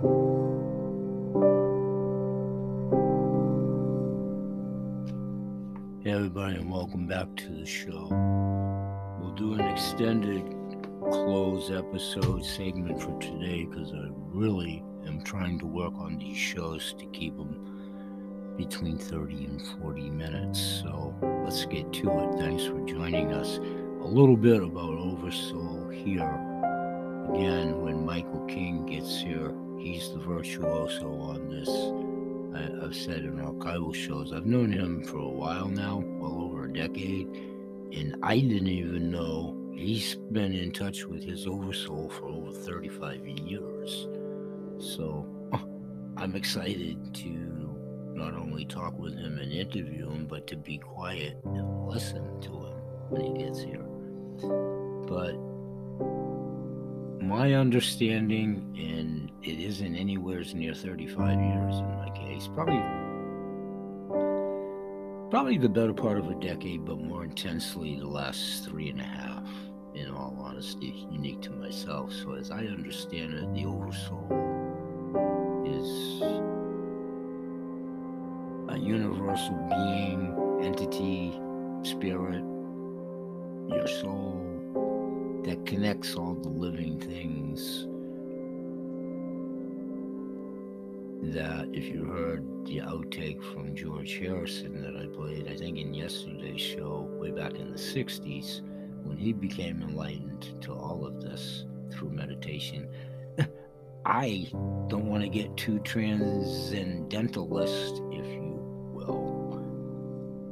Hey, everybody, and welcome back to the show. We'll do an extended close episode segment for today because I really am trying to work on these shows to keep them between 30 and 40 minutes. So let's get to it. Thanks for joining us. A little bit about Oversoul here. Again, when Michael King gets here, he's the virtuoso on this I, have said in archival shows. I've known him for a while now, well over a decade, and I didn't even know he's been in touch with his oversoul for over 35 years. So I'm excited to not only talk with him and interview him, but to be quiet and listen to him when he gets here. But my understanding, and it isn't anywhere near 35 years in my case, probably probably the better part of a decade, but more intensely the last three and a half, in all honesty, unique to myself. So as I understand it, the oversoul is a universal being, entity, spirit, your soul that connects all the living things. That if you heard the outtake from George Harrison that I played, I think in yesterday's show, way back in the 60s, when he became enlightened to all of this through meditation, I don't want to get too transcendentalist,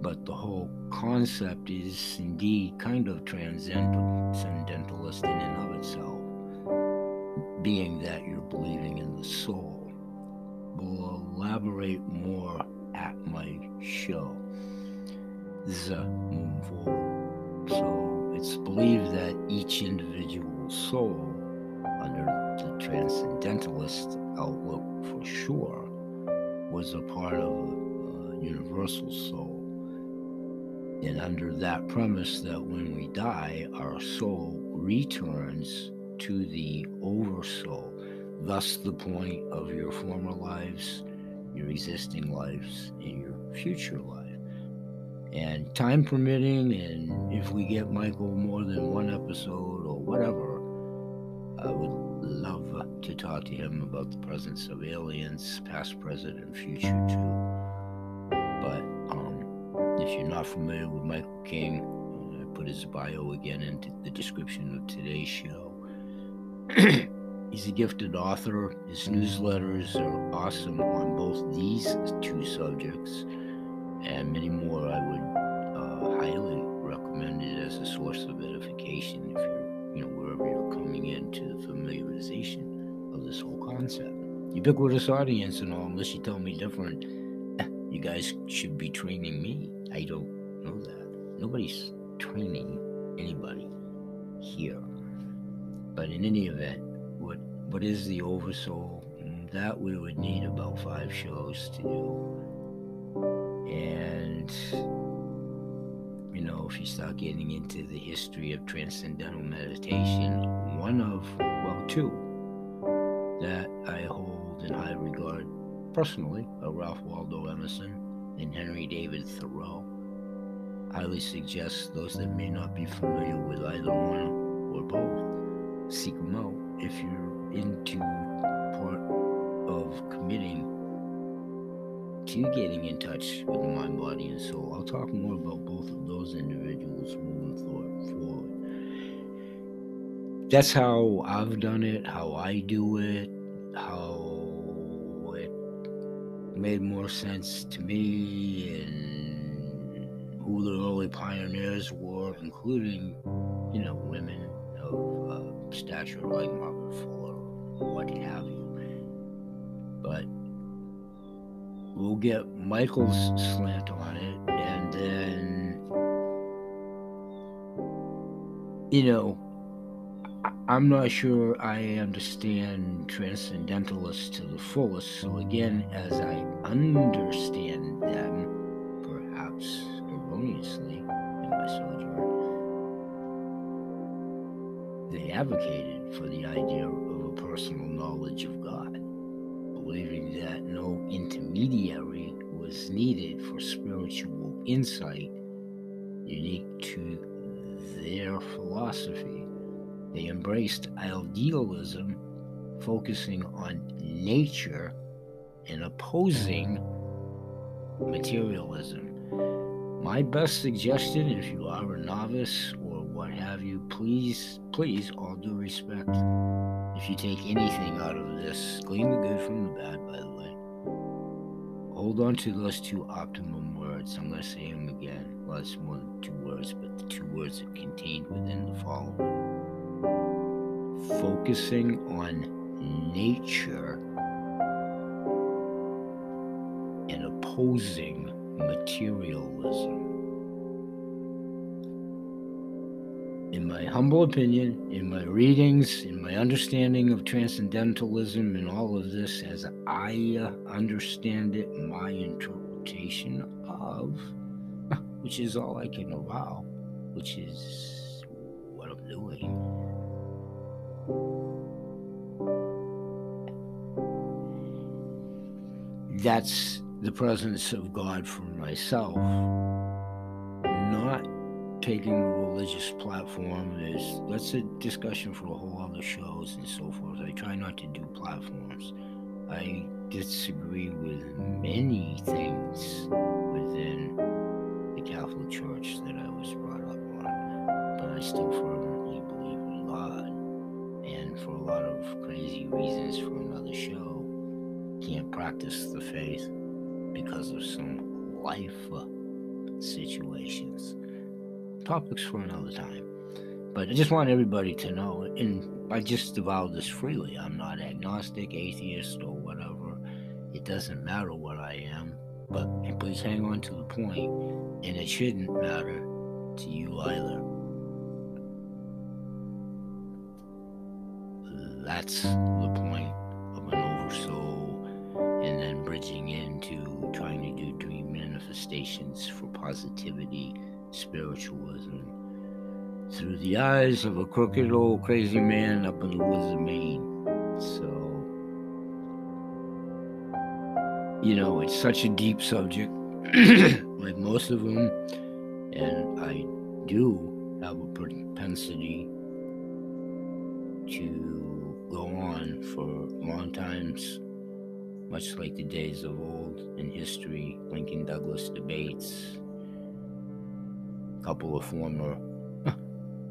but the whole concept is indeed kind of transcendentalist in and of itself, being that you're believing in the soul. We'll elaborate more at my show. So it's believed that each individual soul, under the transcendentalist outlook for sure, was a part of a, a uh, universal soul and under that premise that when we die, our soul returns to the oversoul, thus the point of your former lives, your existing lives, and your future life. And time permitting, and if we get Michael more than one episode or whatever, I would love to talk to him about the presence of aliens, past, present, and future too um, if you're not familiar with Michael King, I put his bio again into the description of today's show. He's a gifted author. His newsletters are awesome on both these two subjects and many more. I would uh, highly recommend it as a source of edification if you're, you know, wherever you're coming into the familiarization of this whole concept. Ubiquitous audience and all, unless you tell me different, you guys should be training me. I don't know that. Nobody's training anybody here. But in any event, what what is the oversoul? That we would need about five shows to do. And you know, if you start getting into the history of transcendental meditation, one of well, two that I hold in high regard personally are Ralph Waldo Emerson and Henry David Thoreau. Highly suggest those that may not be familiar with either one or both seek them out if you're into part of committing to getting in touch with the mind, body, and soul. I'll talk more about both of those individuals moving forward. That's how I've done it, how I do it, how made more sense to me and who the early pioneers were, including, you know, women of uh, stature like Margaret Fuller what have you. But we'll get Michael's slant on it and then, you know, I'm not sure I understand transcendentalists to the fullest, so again, as I understand them, perhaps erroneously in my sojourn, they advocated for the idea of a personal knowledge of God. Believing that no intermediary was needed for spiritual insight unique to their philosophy. They embraced idealism, focusing on nature and opposing materialism. My best suggestion, if you are a novice or what have you, please, please, all due respect, if you take anything out of this, glean the good from the bad, by the way. Hold on to those two optimum words. I'm going to say them again. Well, it's more than two words, but the two words are contained within the following focusing on nature and opposing materialism. In my humble opinion, in my readings, in my understanding of transcendentalism and all of this as I uh, understand it, my interpretation of, which is all I can allow, which is what I'm doing. That's the presence of God for myself, not taking a religious platform. There's that's a discussion for a whole other shows and so forth. I try not to do platforms. I disagree with many things within the Catholic Church that I was brought up on, but I still fervently for a lot of crazy reasons for another show, can't practice the faith because of some life uh, situations. Topics for another time. But I just want everybody to know, and I just avow this freely. I'm not agnostic, atheist, or whatever. It doesn't matter what I am, but please hang on to the point, and it shouldn't matter to you either. That's the point of an oversoul, and then bridging into trying to do dream manifestations for positivity, spiritualism, through the eyes of a crooked old crazy man up in the woods of Maine. So, you know, it's such a deep subject, like most of them, and I do have a propensity to go on for long times much like the days of old in history, Lincoln Douglas debates, a couple of former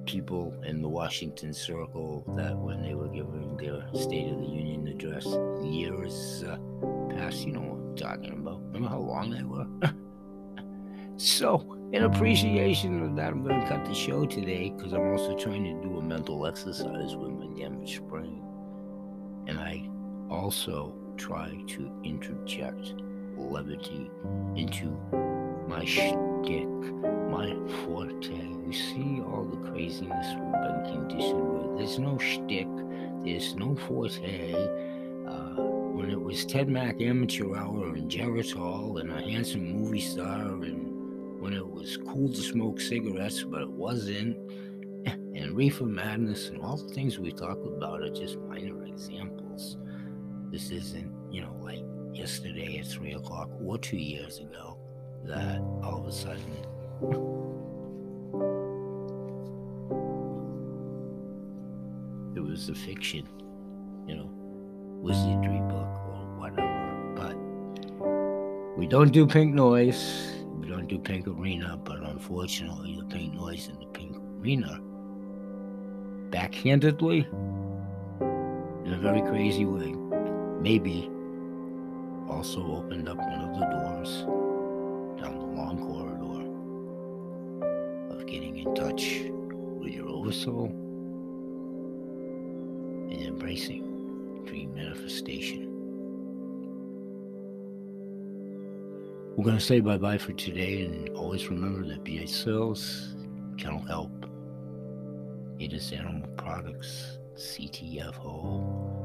people in the Washington Circle that when they were giving their State of the Union address years uh, past, you know what I'm talking about. Remember how long they were? so, in appreciation of that, I'm going to cut the show today because I'm also trying to do a mental exercise with my damaged brain. And I also try to interject levity into my shtick, my forte. You see all the craziness we've been conditioned with. There's no shtick, there's no forte. Uh, when it was Ted Mack Amateur Hour and Geritol and a handsome movie star, and when it was cool to smoke cigarettes, but it wasn't, and reefer madness and all the things we talk about are just minor examples. This isn't, you know, like yesterday at three o'clock or two years ago that all of a sudden it was a fiction, you know, wizardry book or whatever. But we don't do pink noise. We don't do pink arena, but unfortunately, the pink noise and the pink arena, backhandedly, in a very crazy way, maybe. Also opened up one of the doors down the long corridor of getting in touch with your oversoul and embracing dream manifestation. We're going to say bye bye for today and always remember that BH Sales, Kennel Help, it is Animal Products, CTFO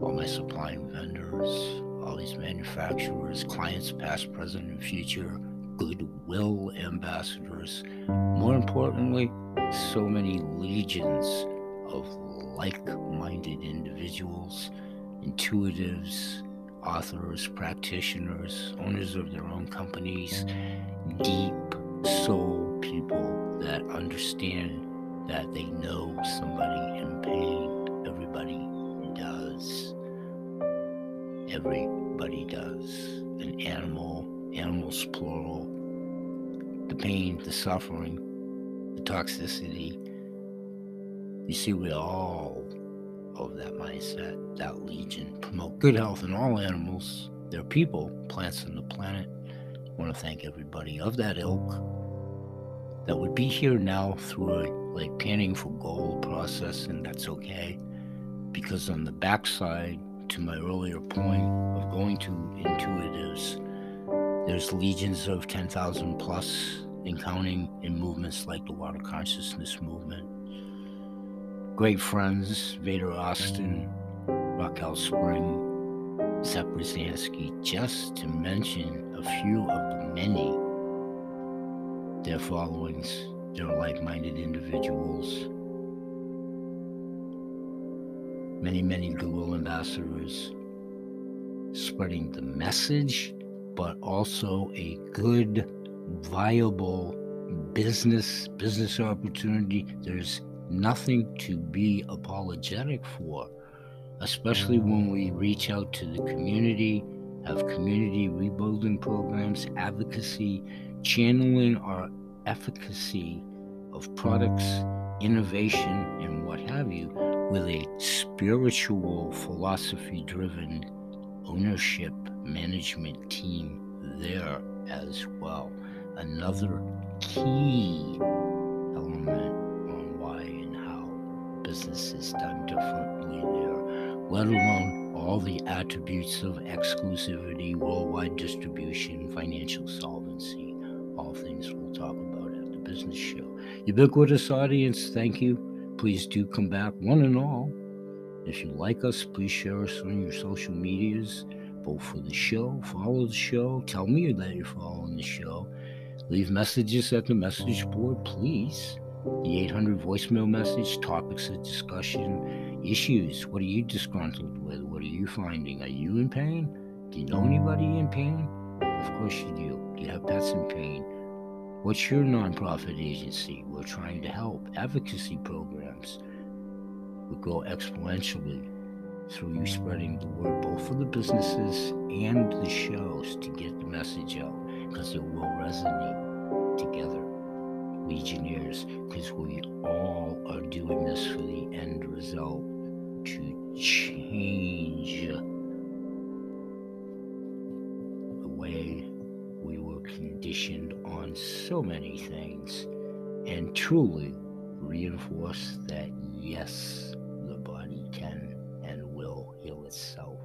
all my supplying vendors, all these manufacturers, clients, past, present, and future, goodwill ambassadors. More importantly, so many legions of like minded individuals, intuitives, authors, practitioners, owners of their own companies, deep soul people that understand that they know somebody in pain. Everybody does. Everybody does. An animal, animals plural, the pain, the suffering, the toxicity. You see, we all of that mindset, that legion, promote good health in all animals, their people, plants on the planet. I want to thank everybody of that ilk that would be here now through a like panning for gold process, and that's okay. Because on the backside, to my earlier point of going to intuitives, there's legions of 10,000 plus and counting in movements like the water consciousness movement. Great friends, Vader Austin, Raquel Spring, Zep just to mention a few of the many. Their followings, their like minded individuals, many, many Google ambassadors spreading the message, but also a good viable business business opportunity. There's nothing to be apologetic for especially when we reach out to the community have community rebuilding programs advocacy channeling our efficacy of products innovation and what have you with a spiritual philosophy driven ownership management team there as well. Another key element on why and how business is done differently there, let alone all the attributes of exclusivity, worldwide distribution, financial solvency, all things we'll talk about business show. Ubiquitous audience, thank you. Please do come back, one and all. If you like us, please share us on your social medias, both for the show, follow the show, tell me that you're following the show Leave messages at the message board, please. The 800 voicemail message, topics of discussion, issues. What are you disgruntled with? What are you finding? Are you in pain? Do you know anybody in pain? Of course you do. Do you have pets in pain? What's your nonprofit agency? We're trying to help. Advocacy programs would grow exponentially through you spreading the word both for the businesses and the shows to get the message out because it will resonate together. Legionnaires, because we all are doing this for the end result to change the way we were conditioned on so many things and truly reinforce that yes, the body can and will heal itself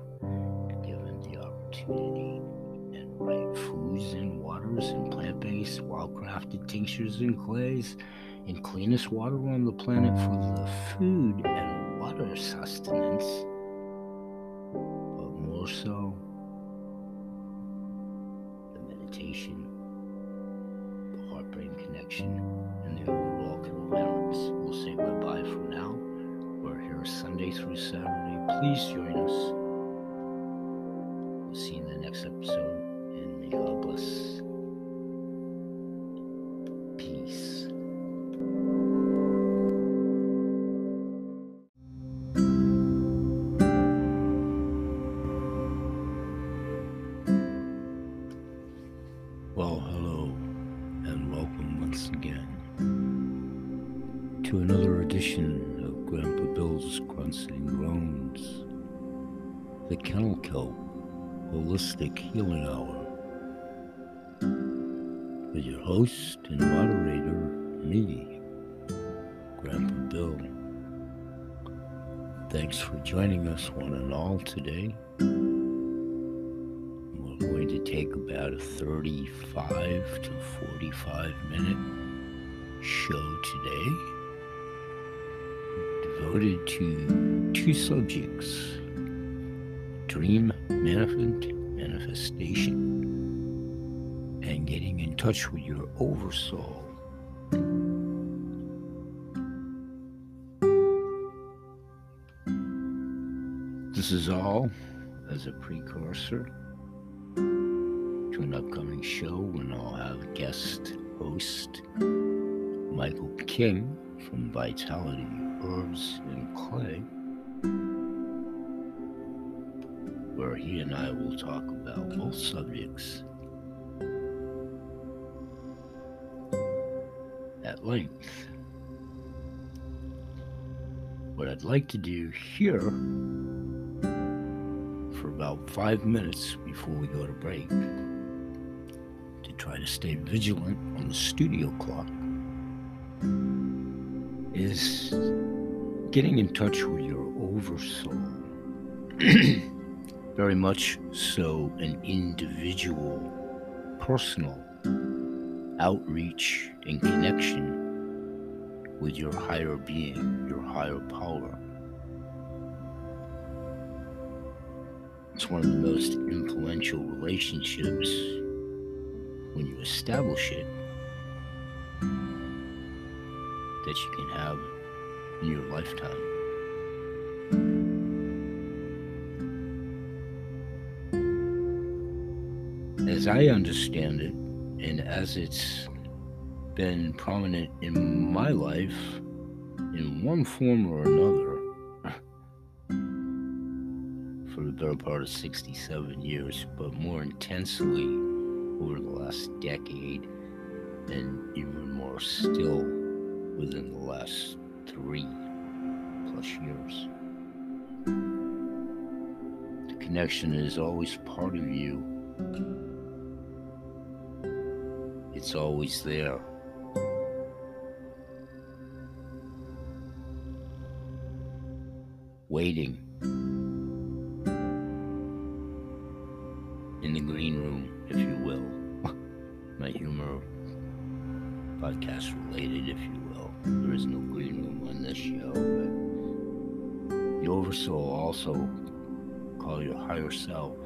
given the opportunity and right foods and waters and plant based, wild crafted tinctures and clays, and cleanest water on the planet for the food and water sustenance. But more so, the meditation, connection, and the overall coherence. We'll say bye bye for now. We're here Sunday through Saturday. Please join us. Holistic Healing Hour with your host and moderator, me, Grandpa Bill. Thanks for joining us, one and all, today. We're going to take about a 35 to 45 minute show today devoted to two subjects dream manifest, manifestation and getting in touch with your oversoul. This is all as a precursor to an upcoming show when I'll have guest host Michael King from Vitality Herbs and Clay, where he and I will talk about both subjects at length. What I'd like to do here for about five minutes before we go to break to try to stay vigilant on the studio clock is getting in touch with your oversoul. Very much so an individual, personal outreach and connection with your higher being, your higher power. It's one of the most influential relationships when you establish it that you can have in your lifetime. As I understand it, and as it's been prominent in my life in one form or another for the better part of 67 years, but more intensely over the last decade, and even more still within the last three plus years. The connection is always part of you. It's always there. Waiting in the green room, if you will. My humor podcast related, if you will. There is no green room on this show, but the oversoul also call your higher self.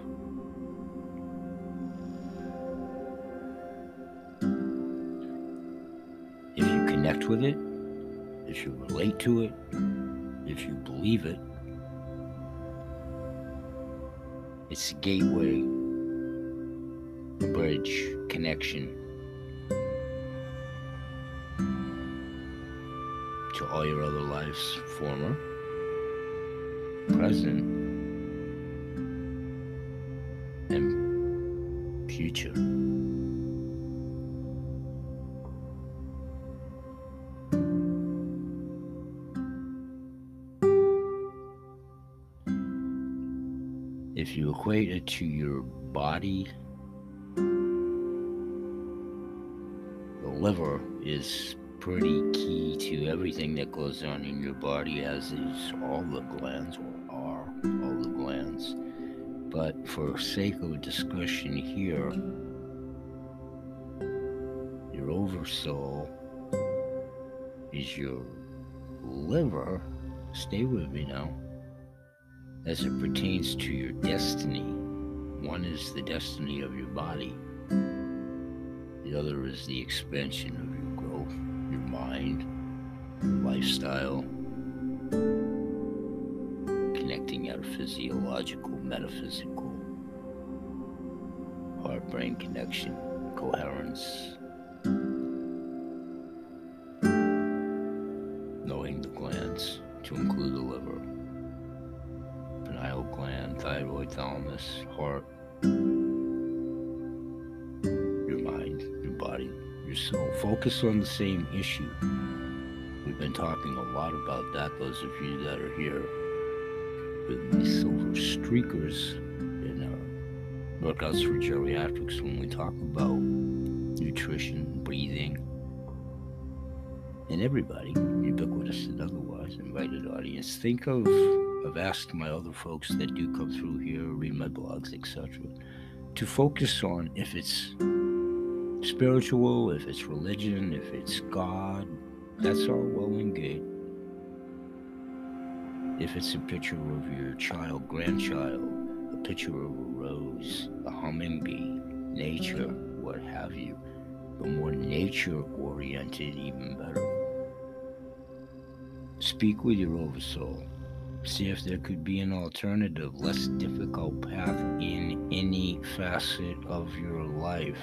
With it, if you relate to it, if you believe it, it's a gateway, bridge, connection to all your other lives, former, present, and future. Equate it to your body, the liver is pretty key to everything that goes on in your body, as is all the glands, or are all the glands. But for sake of discussion here, your oversoul is your liver. Stay with me now. As it pertains to your destiny, one is the destiny of your body, the other is the expansion of your growth your mind, your lifestyle, connecting our physiological, metaphysical, heart brain connection, coherence, Focus on the same issue. We've been talking a lot about that, those of you that are here with the silver streakers in our workouts for geriatrics when we talk about nutrition, breathing, and everybody, ubiquitous and otherwise, invited audience. Think of I've asked my other folks that do come through here, read my blogs, etc., to focus on if it's spiritual, if it's religion, if it's God, that's mm-hmm. all well and good. If it's a picture of your child, grandchild, a picture of a rose, a humming bee, nature, mm-hmm. what have you, the more nature oriented, even better. Speak with your oversoul. See if there could be an alternative, less difficult path in any facet of your life,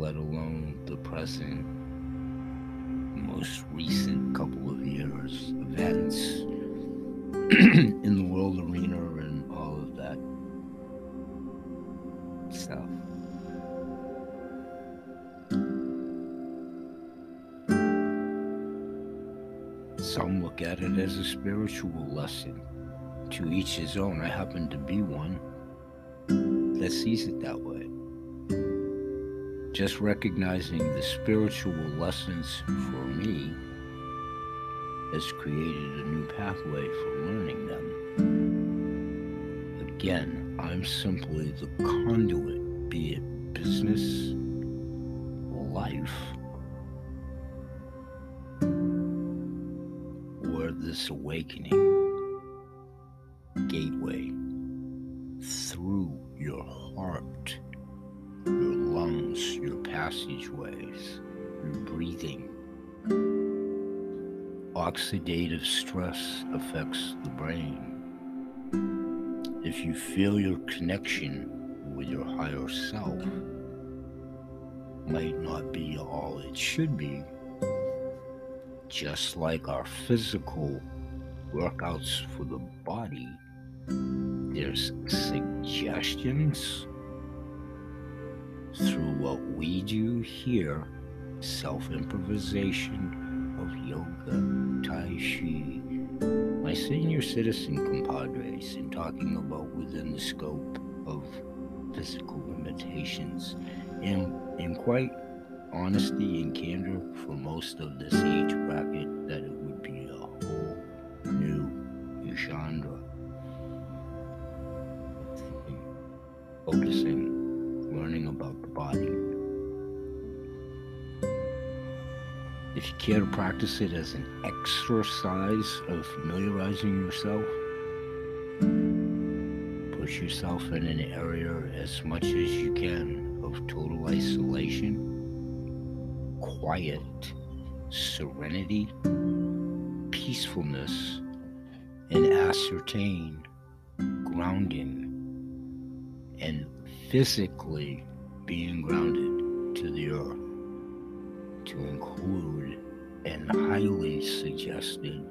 let alone the present, most recent couple of years, events in the world arena and all of that stuff. Some look at it as a spiritual lesson. To each his own. I happen to be one that sees it that way. Just recognizing the spiritual lessons for me has created a new pathway for learning them. Again, I'm simply the conduit, be it business, life, or this awakening gateway Oxidative stress affects the brain. If you feel your connection with your higher self might not be all it should be, just like our physical workouts for the body, there's suggestions through what we do here self improvisation of yoga, tai chi, my senior citizen compadres, in talking about within the scope of physical limitations, and, and quite honesty and candor for most of this age bracket practice it as an exercise of familiarizing yourself, push yourself in an area as much as you can of total isolation quiet, serenity, peacefulness, and ascertain grounding and physically being grounded to the earth to include and highly suggested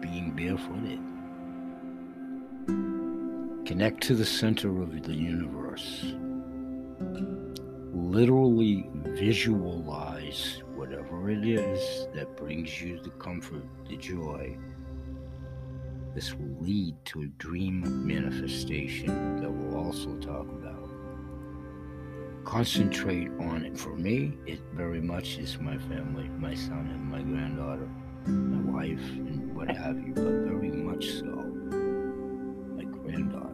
being barefooted. Connect to the center of the universe literally visualize whatever it is that brings you the comfort, the joy. This will lead to a dream manifestation that we'll also talk about. Concentrate on it. For me, it very much is my family, my son and my granddaughter, my wife, and what have you, but very much so my granddaughter.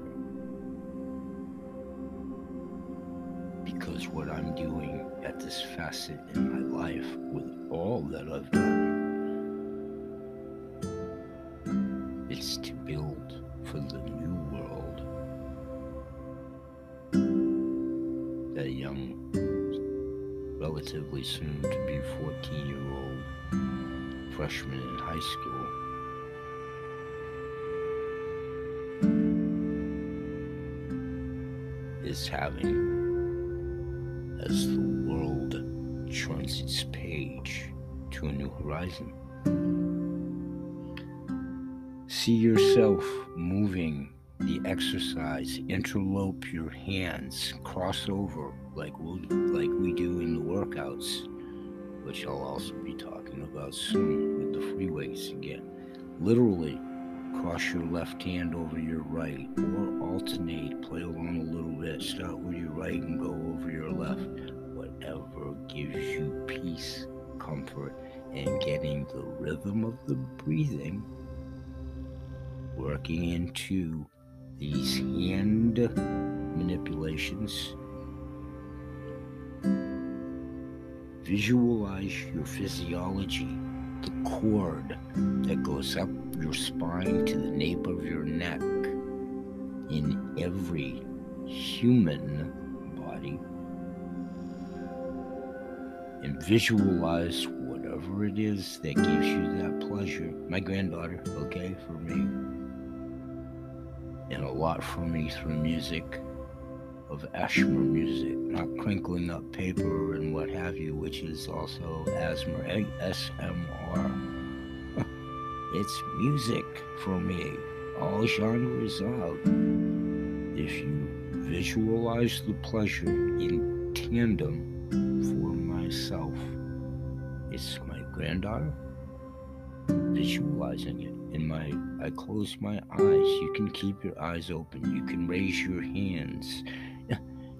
because what I'm doing at this facet in my life with all that I've done young relatively soon to be 14 year old freshman in high school is having as the world turns its page to a new horizon. See yourself moving the exercise, interlope your hands, cross over like we we'll, like we do in the workouts, which I'll also be talking about soon with the free weights again. Literally, cross your left hand over your right or alternate, play along a little bit. Start with your right and go over your left. Whatever gives you peace, comfort, and getting the rhythm of the breathing working into these hand manipulations. Visualize your physiology, the cord that goes up your spine to the nape of your neck in every human body and visualize whatever it is that gives you that pleasure. My granddaughter, okay, for me. And a lot for me through music of Ashmer music, not crinkling up paper and what have you, which is also asthma, SMR. it's music for me, all genres out. If you visualize the pleasure in tandem for myself, it's my granddaughter visualizing it in my i close my eyes. You can keep your eyes open. You can raise your hands.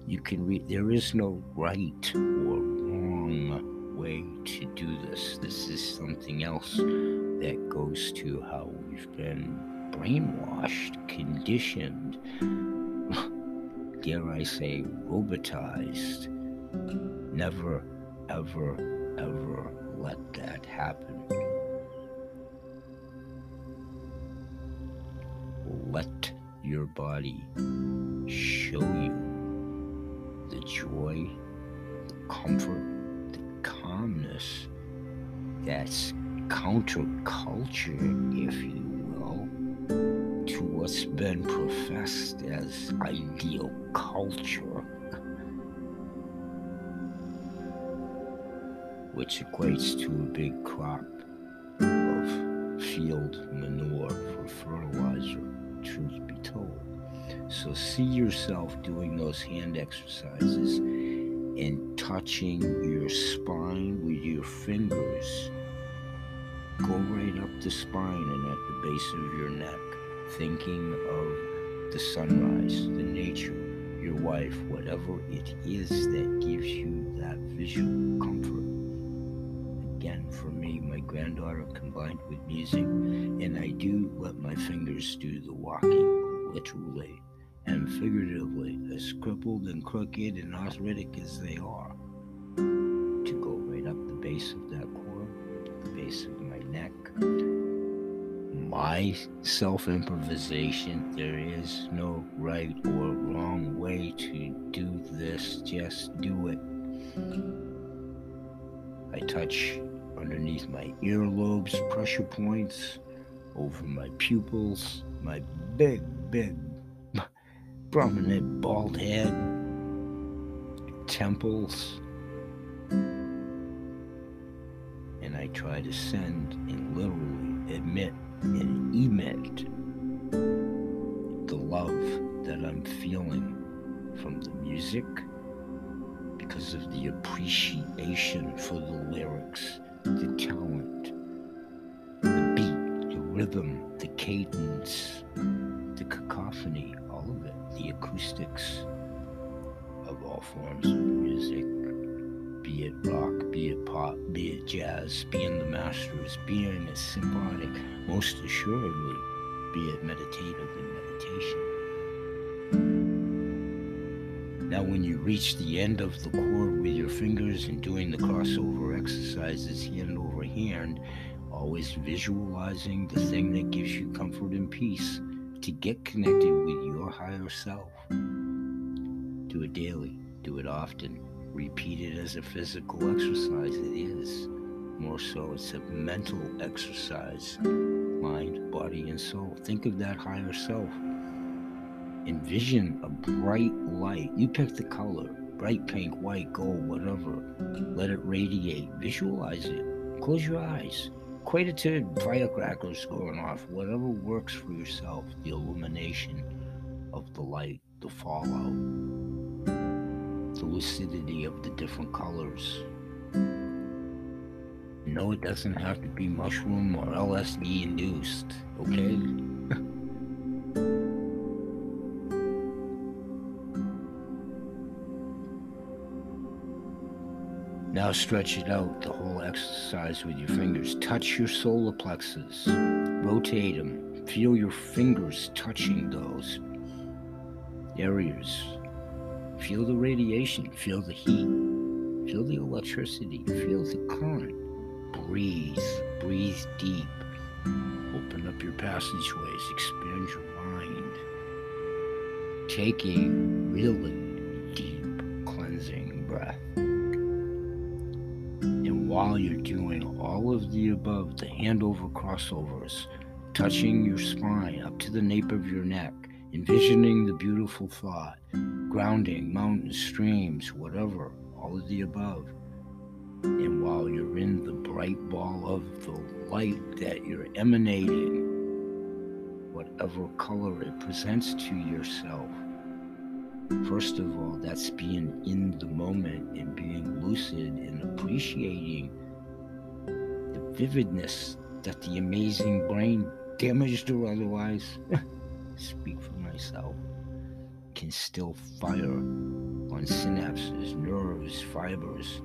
You can read there is no right or wrong way to do this. This is something else that goes to how we've been brainwashed conditioned dare i say robotized. Never ever ever let that happen let your body show you the joy, the comfort, the calmness that's counterculture, if you will, to what's been professed as ideal culture, which equates to a big crop of field manure for fertilizer, truth be told. So see yourself doing those hand exercises and touching your spine with your fingers. Go right up the spine and at the base of your neck, thinking of the sunrise, the nature, your wife, whatever it is that gives you that visual comfort. My granddaughter combined with music, and I do let my fingers do the walking, literally and figuratively, as crippled and crooked and arthritic as they are, to go right up the base of that core, the base of my neck. My self improvisation, there is no right or wrong way to do this, just do it. I touch underneath my earlobes, pressure points, over my pupils, my big, big prominent bald head, temples, and I try to send and literally admit and emit the love that I'm feeling from the music because of the appreciation for the lyrics, the talent, the beat, the rhythm, the cadence, the cacophony, all of it the acoustics of all forms of music, be it rock, be it pop, be it jazz, being the masters, being a symphonic, most assuredly, be it meditative and meditation. Now, when you reach the end of the cord with your fingers and doing the crossover exercises hand over hand, always visualizing the thing that gives you comfort and peace to get connected with your higher self. Do it daily, do it often, repeat it as a physical exercise. It is. More so, it's a mental exercise mind, body, and soul. Think of that higher self. Envision a bright light. You pick the color bright pink, white, gold, whatever. Let it radiate. Visualize it. Close your eyes equate it to firecrackers going off, whatever works for yourself, the illumination of the light, the fallout, the lucidity of the different colors. No, it doesn't have to be mushroom or LSD induced, okay? Now stretch it out, the whole exercise with your fingers. Touch your solar plexus. Rotate them. Feel your fingers touching those areas. Feel the radiation. Feel the heat. Feel the electricity. Feel the current. Breathe. Breathe deep. Open up your passageways. Expand your mind. Take a really while you're doing all of the above, the handover crossovers, touching your spine up to the nape of your neck, envisioning the beautiful thought, grounding, mountains, streams, whatever, all of the above. And while you're in the bright ball of the light that you're emanating, whatever color it presents to yourself, first of all, that's being in the moment and being lucid and appreciating the vividness that the amazing brain, damaged or otherwise, speak for myself, can still fire on synapses, nerves, fibers.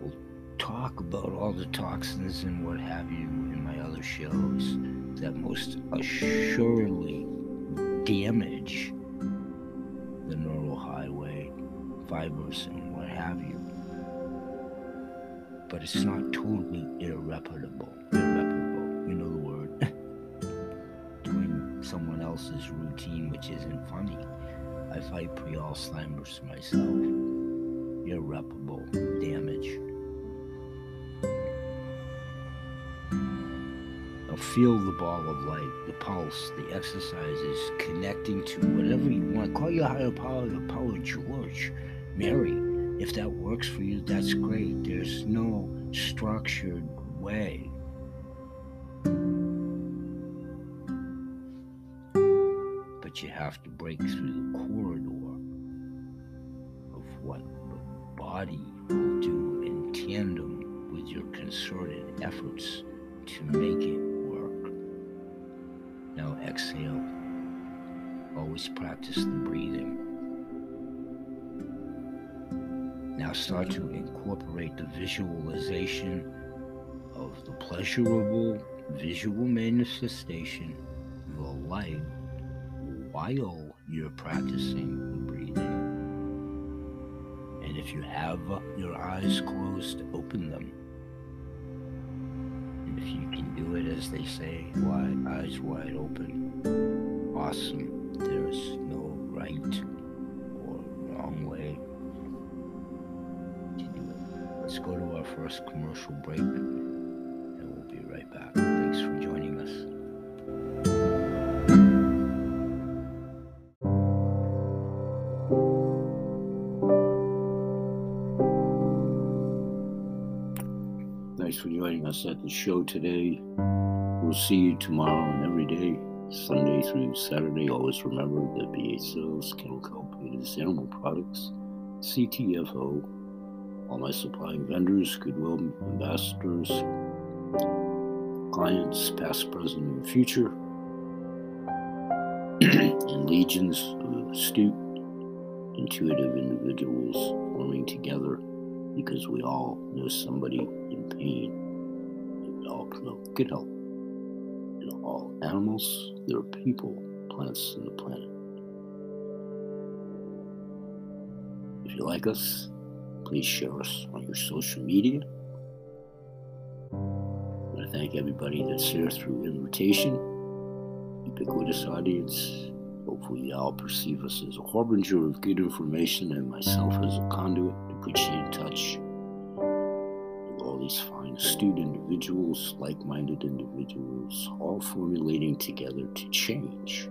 We'll talk about all the toxins and what have you in my other shows that most assuredly damage the neural highway, fibers, and what have you. But it's not totally irreparable. Irreparable, you know the word. Doing someone else's routine, which isn't funny. I fight pre Alzheimer's myself. Irreparable damage. Feel the ball of light, the pulse, the exercises, connecting to whatever you want. Call your higher power your power George, Mary. If that works for you, that's great. There's no structured way. But you have to break through the corridor of what the body will do in tandem with your concerted efforts to make it Always practice the breathing. Now start to incorporate the visualization of the pleasurable visual manifestation of the light while you're practicing the breathing. And if you have your eyes closed, open them. And if you can do it as they say, wide eyes wide open, awesome. Right or wrong way to do it. Let's go to our first commercial break and we'll be right back. Thanks for joining us. Thanks for joining us at the show today. We'll see you tomorrow and every day, Sunday through Saturday. Always remember that BA Sales, Kennel Calculated Animal Products, CTFO, all my supplying vendors, Goodwill ambassadors, clients, past, present, and future, and legions of astute, intuitive individuals forming together because we all know somebody in pain. We all good health. In all animals, there are people, plants, and the planet. If you like us, please share us on your social media. I want to thank everybody that's here through invitation, ubiquitous audience. Hopefully, y'all perceive us as a harbinger of good information and myself as a conduit to put you in touch these fine, astute individuals, like minded individuals, all formulating together to change.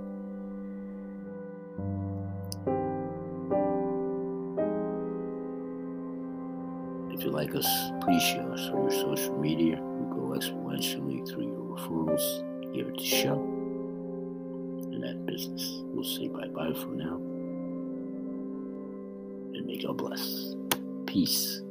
If you like us, please share us on your social media. We grow exponentially through your referrals here at the show and that business. We'll say bye bye for now. And may God bless. Peace.